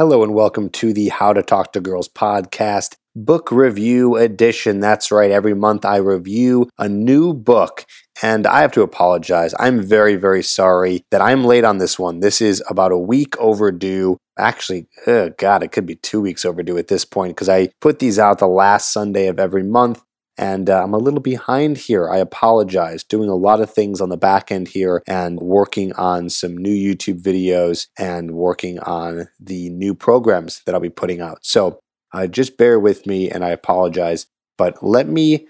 Hello and welcome to the How to Talk to Girls podcast, book review edition. That's right, every month I review a new book. And I have to apologize. I'm very, very sorry that I'm late on this one. This is about a week overdue. Actually, God, it could be two weeks overdue at this point because I put these out the last Sunday of every month and uh, I'm a little behind here. I apologize. Doing a lot of things on the back end here and working on some new YouTube videos and working on the new programs that I'll be putting out. So uh, just bear with me and I apologize. But let me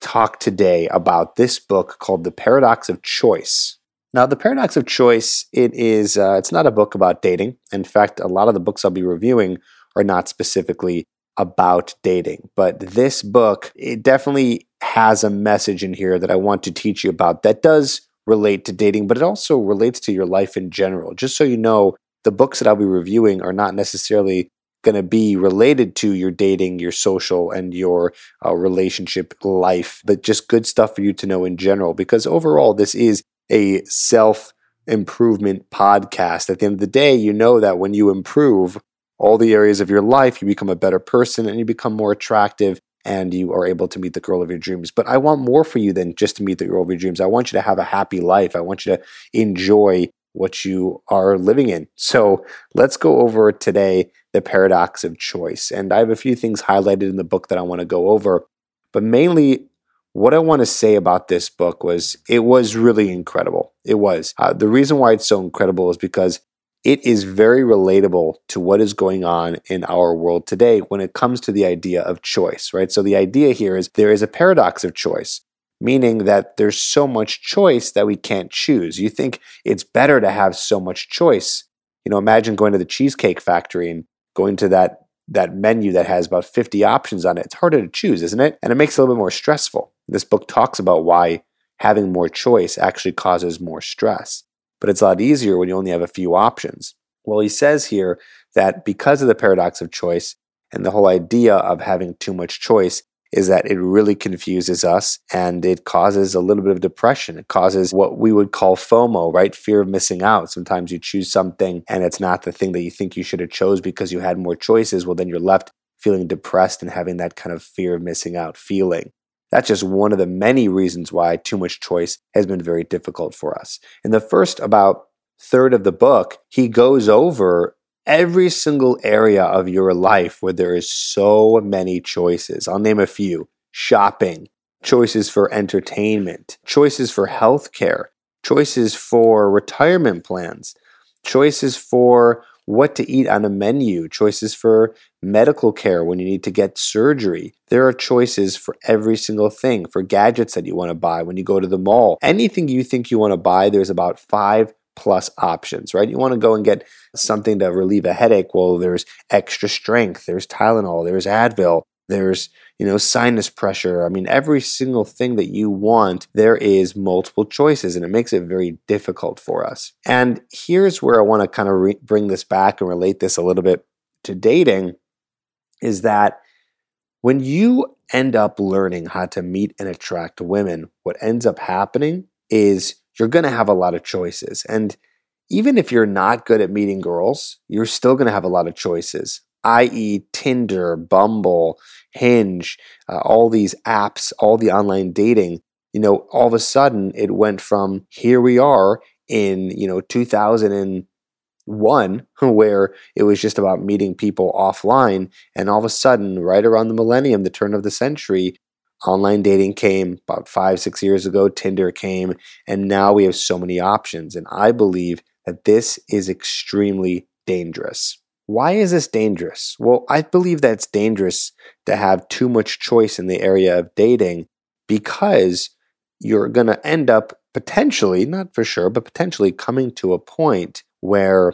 talk today about this book called The Paradox of Choice. Now, The Paradox of Choice, it is uh, it's not a book about dating. In fact, a lot of the books I'll be reviewing are not specifically about dating. But this book, it definitely has a message in here that I want to teach you about that does relate to dating, but it also relates to your life in general. Just so you know, the books that I'll be reviewing are not necessarily going to be related to your dating, your social, and your uh, relationship life, but just good stuff for you to know in general. Because overall, this is a self improvement podcast. At the end of the day, you know that when you improve, all the areas of your life, you become a better person and you become more attractive and you are able to meet the girl of your dreams. But I want more for you than just to meet the girl of your dreams. I want you to have a happy life. I want you to enjoy what you are living in. So let's go over today the paradox of choice. And I have a few things highlighted in the book that I want to go over. But mainly, what I want to say about this book was it was really incredible. It was. Uh, the reason why it's so incredible is because it is very relatable to what is going on in our world today when it comes to the idea of choice, right? So the idea here is there is a paradox of choice, meaning that there's so much choice that we can't choose. You think it's better to have so much choice. You know, imagine going to the cheesecake factory and going to that that menu that has about 50 options on it. It's harder to choose, isn't it? And it makes it a little bit more stressful. This book talks about why having more choice actually causes more stress but it's a lot easier when you only have a few options. Well, he says here that because of the paradox of choice and the whole idea of having too much choice is that it really confuses us and it causes a little bit of depression. It causes what we would call FOMO, right? Fear of missing out. Sometimes you choose something and it's not the thing that you think you should have chose because you had more choices. Well, then you're left feeling depressed and having that kind of fear of missing out feeling. That's just one of the many reasons why too much choice has been very difficult for us. In the first about third of the book, he goes over every single area of your life where there is so many choices. I'll name a few shopping, choices for entertainment, choices for healthcare, choices for retirement plans, choices for what to eat on a menu, choices for medical care when you need to get surgery. There are choices for every single thing, for gadgets that you want to buy when you go to the mall. Anything you think you want to buy, there's about five plus options, right? You want to go and get something to relieve a headache. Well, there's extra strength, there's Tylenol, there's Advil, there's you know sinus pressure. I mean every single thing that you want there is multiple choices and it makes it very difficult for us. And here's where i want to kind of re- bring this back and relate this a little bit to dating is that when you end up learning how to meet and attract women what ends up happening is you're going to have a lot of choices. And even if you're not good at meeting girls, you're still going to have a lot of choices i.e., Tinder, Bumble, Hinge, uh, all these apps, all the online dating, you know, all of a sudden it went from here we are in, you know, 2001, where it was just about meeting people offline. And all of a sudden, right around the millennium, the turn of the century, online dating came about five, six years ago, Tinder came, and now we have so many options. And I believe that this is extremely dangerous. Why is this dangerous? Well, I believe that it's dangerous to have too much choice in the area of dating because you're going to end up potentially, not for sure, but potentially coming to a point where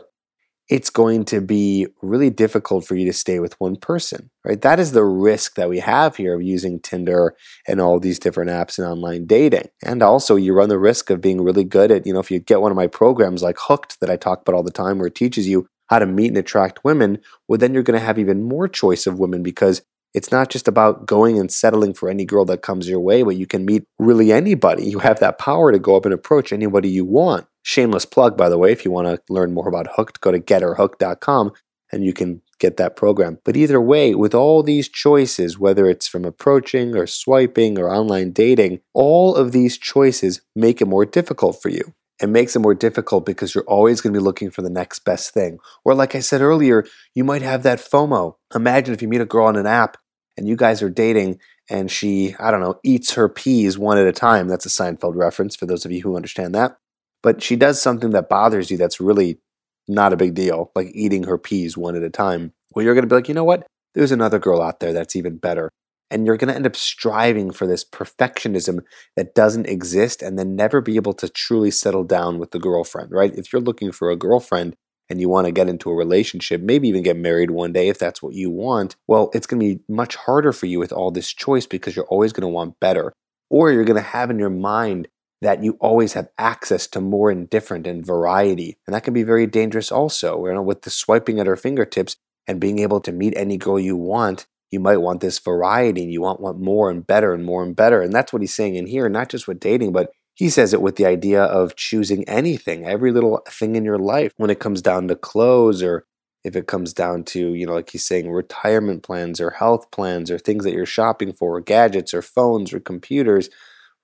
it's going to be really difficult for you to stay with one person, right? That is the risk that we have here of using Tinder and all these different apps and online dating. And also, you run the risk of being really good at, you know, if you get one of my programs like Hooked that I talk about all the time, where it teaches you how to meet and attract women, well, then you're going to have even more choice of women because it's not just about going and settling for any girl that comes your way, but you can meet really anybody. You have that power to go up and approach anybody you want. Shameless plug, by the way, if you want to learn more about Hooked, go to getherhooked.com and you can get that program. But either way, with all these choices, whether it's from approaching or swiping or online dating, all of these choices make it more difficult for you. It makes it more difficult because you're always going to be looking for the next best thing. Or, like I said earlier, you might have that FOMO. Imagine if you meet a girl on an app and you guys are dating and she, I don't know, eats her peas one at a time. That's a Seinfeld reference for those of you who understand that. But she does something that bothers you that's really not a big deal, like eating her peas one at a time. Well, you're going to be like, you know what? There's another girl out there that's even better. And you're going to end up striving for this perfectionism that doesn't exist and then never be able to truly settle down with the girlfriend, right? If you're looking for a girlfriend and you want to get into a relationship, maybe even get married one day if that's what you want, well, it's going to be much harder for you with all this choice because you're always going to want better. Or you're going to have in your mind that you always have access to more and different and variety. And that can be very dangerous also. You know, with the swiping at our fingertips and being able to meet any girl you want, you might want this variety and you want, want more and better and more and better. And that's what he's saying in here, not just with dating, but he says it with the idea of choosing anything, every little thing in your life when it comes down to clothes or if it comes down to, you know, like he's saying, retirement plans or health plans or things that you're shopping for, or gadgets or phones or computers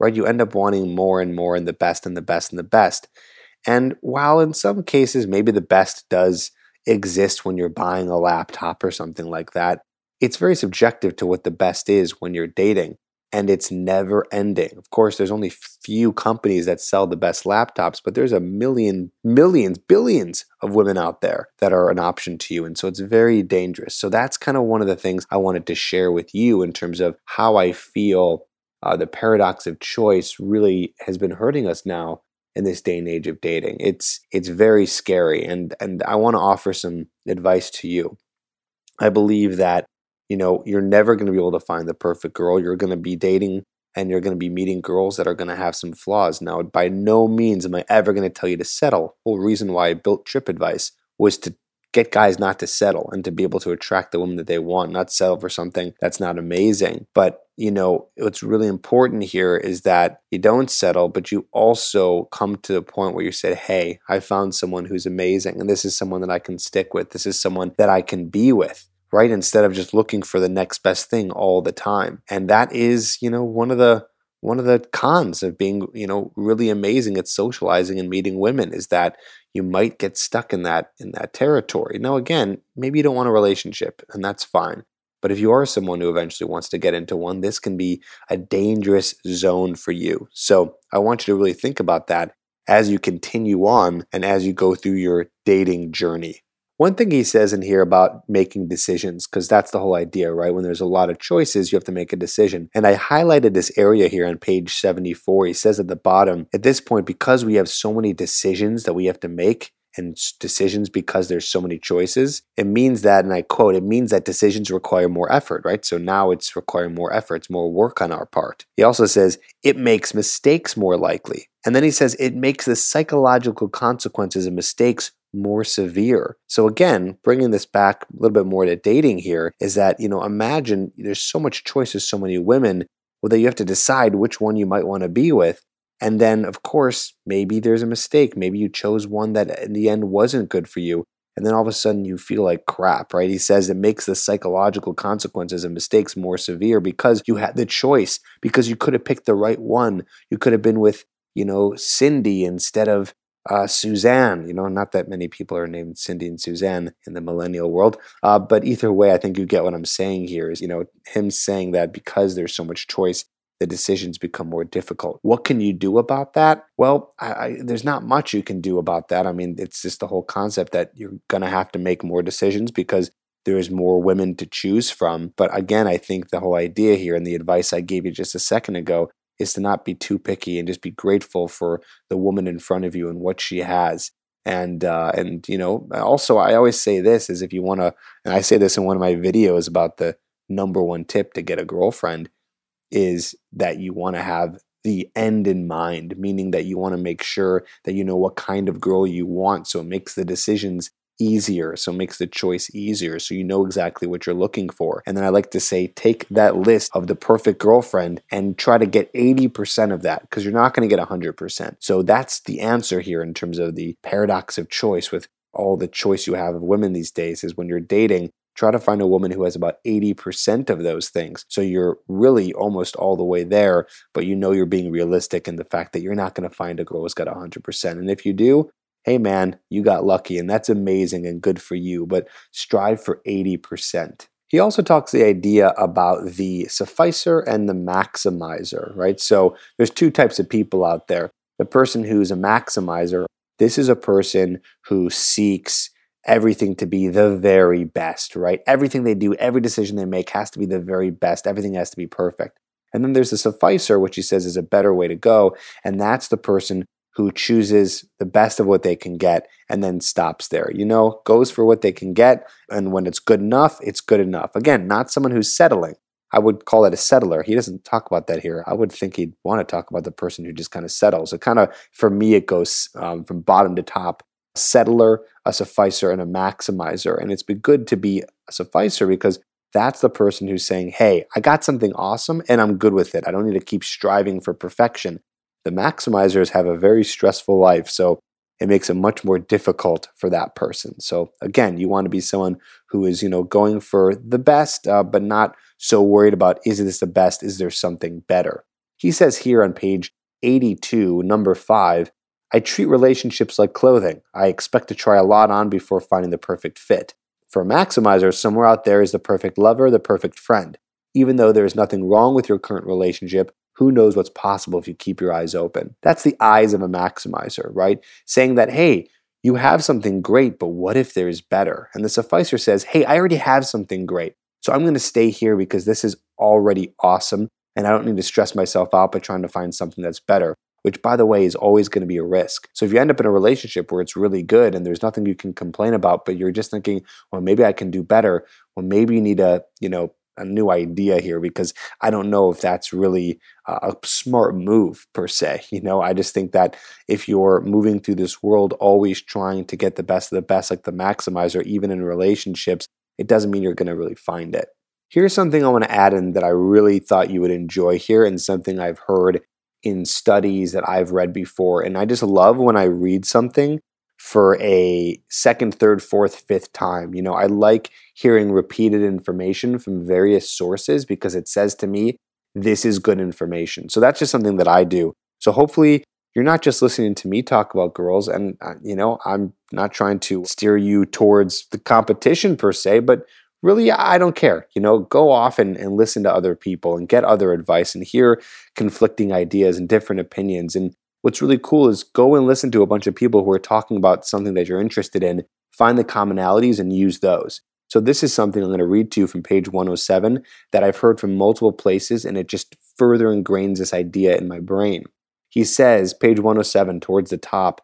right? You end up wanting more and more and the best and the best and the best. And while in some cases, maybe the best does exist when you're buying a laptop or something like that, it's very subjective to what the best is when you're dating. And it's never ending. Of course, there's only few companies that sell the best laptops, but there's a million, millions, billions of women out there that are an option to you. And so it's very dangerous. So that's kind of one of the things I wanted to share with you in terms of how I feel uh, the paradox of choice really has been hurting us now in this day and age of dating. It's it's very scary, and and I want to offer some advice to you. I believe that you know you're never going to be able to find the perfect girl. You're going to be dating and you're going to be meeting girls that are going to have some flaws. Now, by no means am I ever going to tell you to settle. The whole reason why I built Trip Advice was to get guys not to settle and to be able to attract the woman that they want, not settle for something that's not amazing. But, you know, what's really important here is that you don't settle, but you also come to the point where you say, hey, I found someone who's amazing, and this is someone that I can stick with. This is someone that I can be with right? Instead of just looking for the next best thing all the time. And that is, you know, one of the one of the cons of being, you know, really amazing at socializing and meeting women is that you might get stuck in that in that territory. Now again, maybe you don't want a relationship and that's fine. But if you are someone who eventually wants to get into one, this can be a dangerous zone for you. So, I want you to really think about that as you continue on and as you go through your dating journey. One thing he says in here about making decisions, because that's the whole idea, right? When there's a lot of choices, you have to make a decision. And I highlighted this area here on page 74. He says at the bottom, at this point, because we have so many decisions that we have to make, and decisions because there's so many choices, it means that, and I quote, it means that decisions require more effort, right? So now it's requiring more effort, it's more work on our part. He also says it makes mistakes more likely. And then he says it makes the psychological consequences of mistakes more severe. So again, bringing this back a little bit more to dating here is that, you know, imagine there's so much choices, so many women, well, that you have to decide which one you might want to be with. And then, of course, maybe there's a mistake. Maybe you chose one that in the end wasn't good for you. And then all of a sudden you feel like crap, right? He says it makes the psychological consequences of mistakes more severe because you had the choice, because you could have picked the right one. You could have been with, you know, Cindy instead of uh, Suzanne. You know, not that many people are named Cindy and Suzanne in the millennial world. Uh, but either way, I think you get what I'm saying here is, you know, him saying that because there's so much choice, the decisions become more difficult. What can you do about that? Well, I, I, there's not much you can do about that. I mean, it's just the whole concept that you're going to have to make more decisions because there is more women to choose from. But again, I think the whole idea here and the advice I gave you just a second ago is to not be too picky and just be grateful for the woman in front of you and what she has. And uh, and you know, also I always say this is if you want to, and I say this in one of my videos about the number one tip to get a girlfriend is that you want to have the end in mind, meaning that you want to make sure that you know what kind of girl you want. So it makes the decisions easier. So it makes the choice easier. So you know exactly what you're looking for. And then I like to say, take that list of the perfect girlfriend and try to get 80% of that because you're not going to get 100%. So that's the answer here in terms of the paradox of choice with all the choice you have of women these days is when you're dating, try to find a woman who has about 80% of those things. So you're really almost all the way there, but you know you're being realistic in the fact that you're not going to find a girl who's got 100%. And if you do, hey man, you got lucky and that's amazing and good for you, but strive for 80%. He also talks the idea about the sufficer and the maximizer, right? So there's two types of people out there. The person who's a maximizer, this is a person who seeks everything to be the very best, right? Everything they do, every decision they make has to be the very best. Everything has to be perfect. And then there's the sufficer, which he says is a better way to go. And that's the person who chooses the best of what they can get and then stops there. You know, goes for what they can get. And when it's good enough, it's good enough. Again, not someone who's settling. I would call it a settler. He doesn't talk about that here. I would think he'd want to talk about the person who just kind of settles. It kind of, for me, it goes um, from bottom to top a settler, a sufficer, and a maximizer. And it's been good to be a sufficer because that's the person who's saying, hey, I got something awesome and I'm good with it. I don't need to keep striving for perfection. The maximizers have a very stressful life, so it makes it much more difficult for that person. So again, you want to be someone who is, you know, going for the best, uh, but not so worried about is this the best? Is there something better? He says here on page 82, number five, I treat relationships like clothing. I expect to try a lot on before finding the perfect fit. For a maximizer, somewhere out there is the perfect lover, the perfect friend. Even though there is nothing wrong with your current relationship, who knows what's possible if you keep your eyes open? That's the eyes of a maximizer, right? Saying that, hey, you have something great, but what if there's better? And the sufficer says, hey, I already have something great. So I'm going to stay here because this is already awesome. And I don't need to stress myself out by trying to find something that's better, which, by the way, is always going to be a risk. So if you end up in a relationship where it's really good and there's nothing you can complain about, but you're just thinking, well, maybe I can do better. Well, maybe you need to, you know, a new idea here because I don't know if that's really a smart move per se. You know, I just think that if you're moving through this world always trying to get the best of the best, like the maximizer, even in relationships, it doesn't mean you're going to really find it. Here's something I want to add in that I really thought you would enjoy here, and something I've heard in studies that I've read before. And I just love when I read something for a second, third, fourth, fifth time. You know, I like hearing repeated information from various sources because it says to me, this is good information. So that's just something that I do. So hopefully, you're not just listening to me talk about girls, and uh, you know, I'm not trying to steer you towards the competition per se, but really, I don't care. You know, go off and, and listen to other people and get other advice and hear conflicting ideas and different opinions. And what's really cool is go and listen to a bunch of people who are talking about something that you're interested in, find the commonalities and use those. So this is something I'm going to read to you from page 107 that I've heard from multiple places and it just further ingrains this idea in my brain. He says, page 107 towards the top,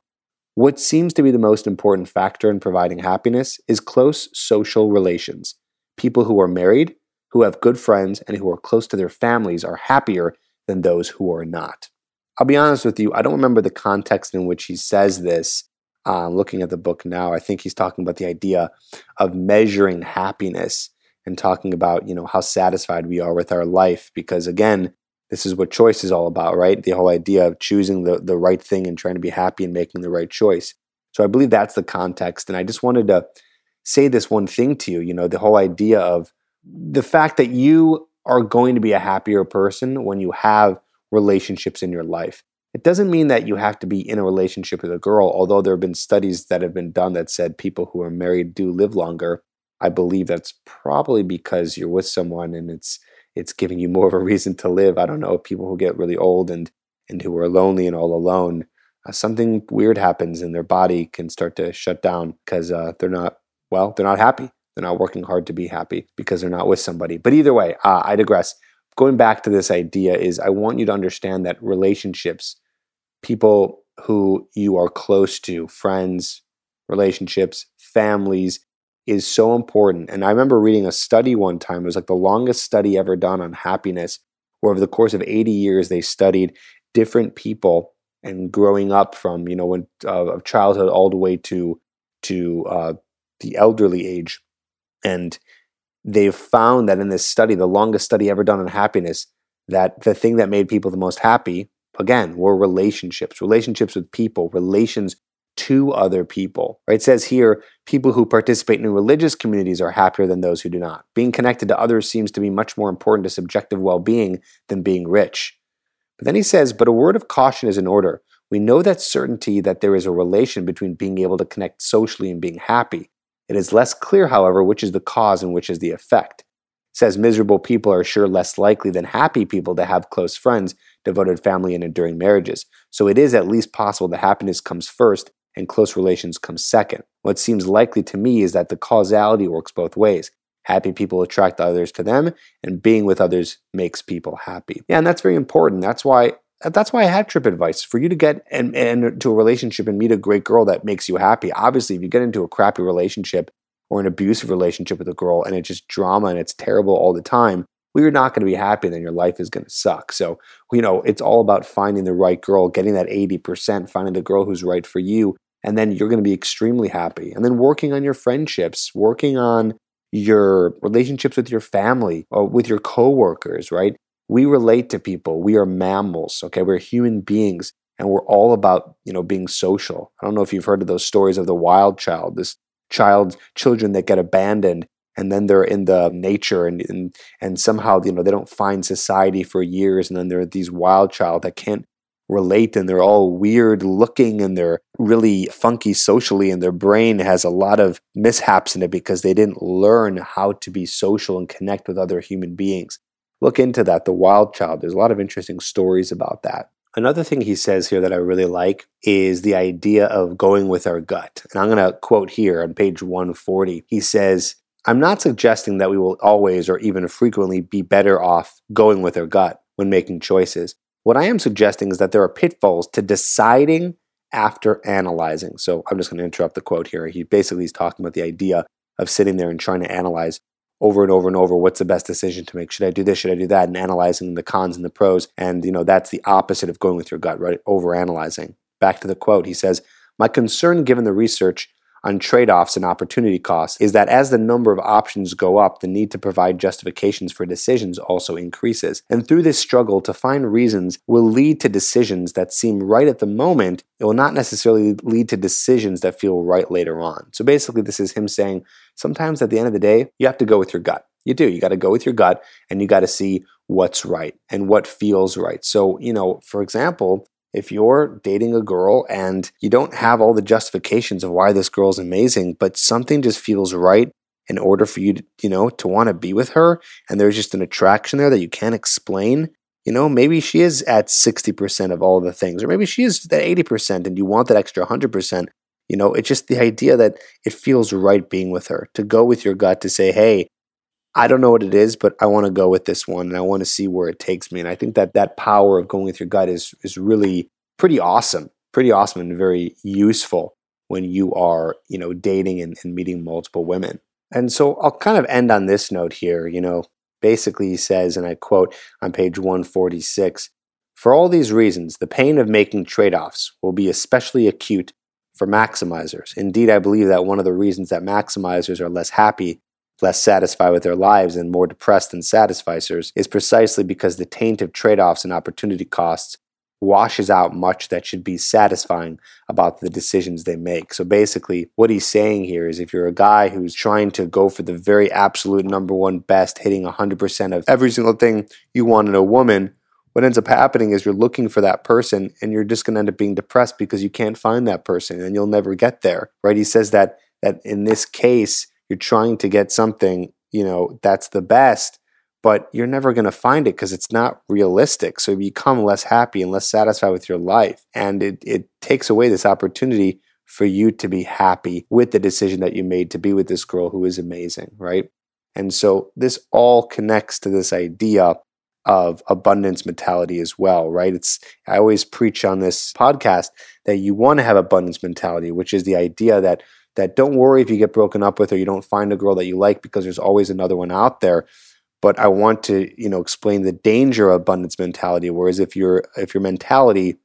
what seems to be the most important factor in providing happiness is close social relations. People who are married, who have good friends, and who are close to their families are happier than those who are not. I'll be honest with you, I don't remember the context in which he says this. Uh, looking at the book now, I think he's talking about the idea of measuring happiness and talking about, you know, how satisfied we are with our life. Because again, this is what choice is all about, right? The whole idea of choosing the, the right thing and trying to be happy and making the right choice. So I believe that's the context. And I just wanted to say this one thing to you, you know, the whole idea of the fact that you are going to be a happier person when you have relationships in your life. It doesn't mean that you have to be in a relationship with a girl, although there have been studies that have been done that said people who are married do live longer. I believe that's probably because you're with someone and it's it's giving you more of a reason to live. I don't know, people who get really old and and who are lonely and all alone, uh, something weird happens and their body can start to shut down because uh, they're not well, they're not happy. They're not working hard to be happy because they're not with somebody. But either way, uh, I digress. Going back to this idea is I want you to understand that relationships, people who you are close to, friends, relationships, families, is so important. And I remember reading a study one time, it was like the longest study ever done on happiness, where over the course of 80 years, they studied different people and growing up from, you know, when, uh, of childhood all the way to, to uh, the elderly age. And they've found that in this study, the longest study ever done on happiness, that the thing that made people the most happy, again, were relationships, relationships with people, relations to other people. Right? It says here, people who participate in religious communities are happier than those who do not. Being connected to others seems to be much more important to subjective well-being than being rich. But then he says, but a word of caution is in order. We know that certainty that there is a relation between being able to connect socially and being happy. It is less clear, however, which is the cause and which is the effect. It says miserable people are sure less likely than happy people to have close friends, devoted family, and enduring marriages. So it is at least possible that happiness comes first and close relations come second. What seems likely to me is that the causality works both ways. Happy people attract others to them, and being with others makes people happy. Yeah, and that's very important. That's why Uh, that's why I had trip advice for you to get and, and to a relationship and meet a great girl that makes you happy. Obviously, if you get into a crappy relationship or an abusive relationship with a girl and it's just drama and it's terrible all the time, well, you're not going to be happy. Then your life is going to suck. So, you know, it's all about finding the right girl, getting that 80%, finding the girl who's right for you. And then you're going to be extremely happy. And then working on your friendships, working on your relationships with your family or with your coworkers, right? We relate to people. We are mammals, okay? We're human beings and we're all about, you know, being social. I don't know if you've heard of those stories of the wild child, this child children that get abandoned and then they're in the nature and, and and somehow you know they don't find society for years and then they're these wild child that can't relate and they're all weird looking and they're really funky socially and their brain has a lot of mishaps in it because they didn't learn how to be social and connect with other human beings look into that, The Wild Child. There's a lot of interesting stories about that. Another thing he says here that I really like is the idea of going with our gut. And I'm going to quote here on page 140. He says, I'm not suggesting that we will always or even frequently be better off going with our gut when making choices. What I am suggesting is that there are pitfalls to deciding after analyzing. So I'm just going to interrupt the quote here. He basically is talking about the idea of sitting there and trying to analyze over and over and over what's the best decision to make? Should i do this? Should i do that? And analyzing the cons and the pros. And you know that's the opposite of going with your gut right? Over analyzing back to the quote he says my concern given the research on trade offs and opportunity costs is that as the number of options go up, the need to provide justifications for decisions also increases. And through this struggle to find reasons will lead to decisions that seem right at the moment. It will not necessarily lead to decisions that feel right later on. So basically, this is him saying sometimes at the end of the day, you have to go with your gut. You do. You got to go with your gut and you got to see what's right and what feels right. So, you know, for example, if you're dating a girl and you don't have all the justifications of why this girl's amazing, but something just feels right in order for you to, you know, to want to be with her and there's just an attraction there that you can't explain, you know, maybe she is at 60% of all the things or maybe she is at 80% and you want that extra 100%. You know, it's just the idea that it feels right being with her, to go with your gut to say, hey, I don't know what it is, but I want to go with this one and I want to see where it takes me. And I think that that power of going with your gut is is really pretty awesome, pretty awesome and very useful when you are, you know, dating and, and meeting multiple women. And so I'll kind of end on this note here. You know, basically he says, and I quote on page 146 For all these reasons, the pain of making trade offs will be especially acute for maximizers. Indeed, I believe that one of the reasons that maximizers are less happy less satisfied with their lives and more depressed than satisficers is precisely because the taint of trade offs and opportunity costs washes out much that should be satisfying about the decisions they make. So basically, what he's saying here is if you're a guy who's trying to go for the very absolute number one best, hitting 100% of every single thing you want in a woman, what ends up happening is you're looking for that person and you're just going to end up being depressed because you can't find that person and you'll never get there, right? He says that that in this case, you're trying to get something, you know, that's the best, but you're never going to find it because it's not realistic. So you become less happy and less satisfied with your life. And it, it takes away this opportunity for you to be happy with the decision that you made to be with this girl who is amazing, right? And so this all connects to this idea of abundance mentality as well, right? It's I always preach on this podcast that you want to have abundance mentality, which is the idea that that don't worry if you get broken up with or you don't find a girl that you like because there's always another one out there. But i want to you know explain the danger of abundance mentality whereas if your if your mentality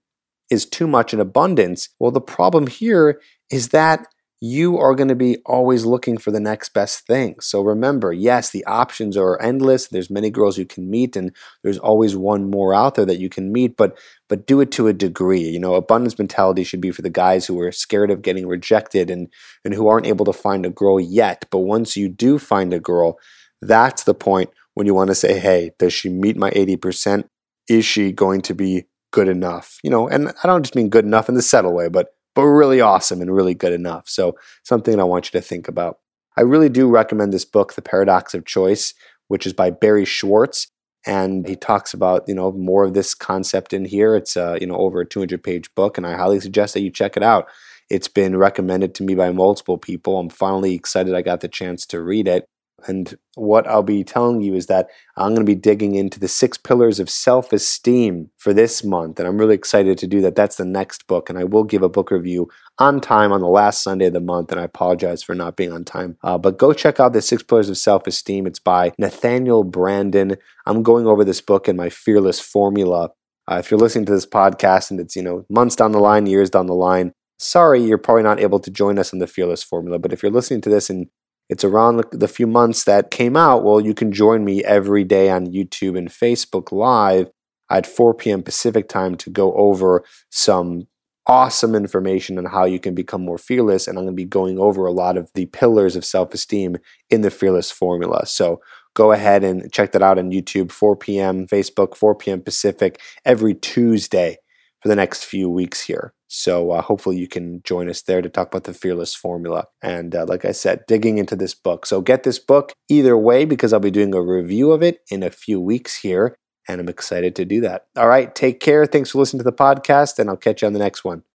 is too much in abundance well the problem here is that you are going to be always looking for the next best thing. So remember, yes, the options are endless. There's many girls you can meet and there's always one more out there that you can meet, but but do it to a degree. You know, abundance mentality should be for the guys who are scared of getting rejected and and who aren't able to find a girl yet. But once you do find a girl, that's the point when you want to say, "Hey, does she meet my 80%? Is she going to be good enough?" You know, and I don't just mean good enough in the settle way, but but really awesome and really good enough. So, something I want you to think about. I really do recommend this book, The Paradox of Choice, which is by Barry Schwartz. And he talks about, you know, more of this concept in here. It's, uh, you know, over a 200 page book, and I highly suggest that you check it out. It's been recommended to me by multiple people. I'm finally excited I got the chance to read it. And what I'll be telling you is that I'm going to be digging into the six pillars of self esteem for this month. And I'm really excited to do that. That's the next book. And I will give a book review on time on the last Sunday of the month. And I apologize for not being on time. Uh, but go check out the six pillars of self esteem. It's by Nathaniel Branden. I'm going over this book in my fearless formula. Uh, if you're listening to this podcast and it's, you know, months down the line, years down the line, sorry, you're probably not able to join us in the fearless formula. But if you're listening to this in it's around the few months that came out. Well, you can join me every day on YouTube and Facebook Live at 4 p.m. Pacific time to go over some awesome information on how you can become more fearless. And I'm going to be going over a lot of the pillars of self esteem in the Fearless Formula. So go ahead and check that out on YouTube, 4 p.m. Facebook, 4 p.m. Pacific, every Tuesday for the next few weeks here. So uh, hopefully you can join us there to talk about the Fearless Formula. And uh, like I said, digging into this book. So get this book either way because I'll be doing a review of it in a few weeks here. And I'm excited to do that. All right, take care. Thanks for listening to the podcast, and I'll catch you on the next one.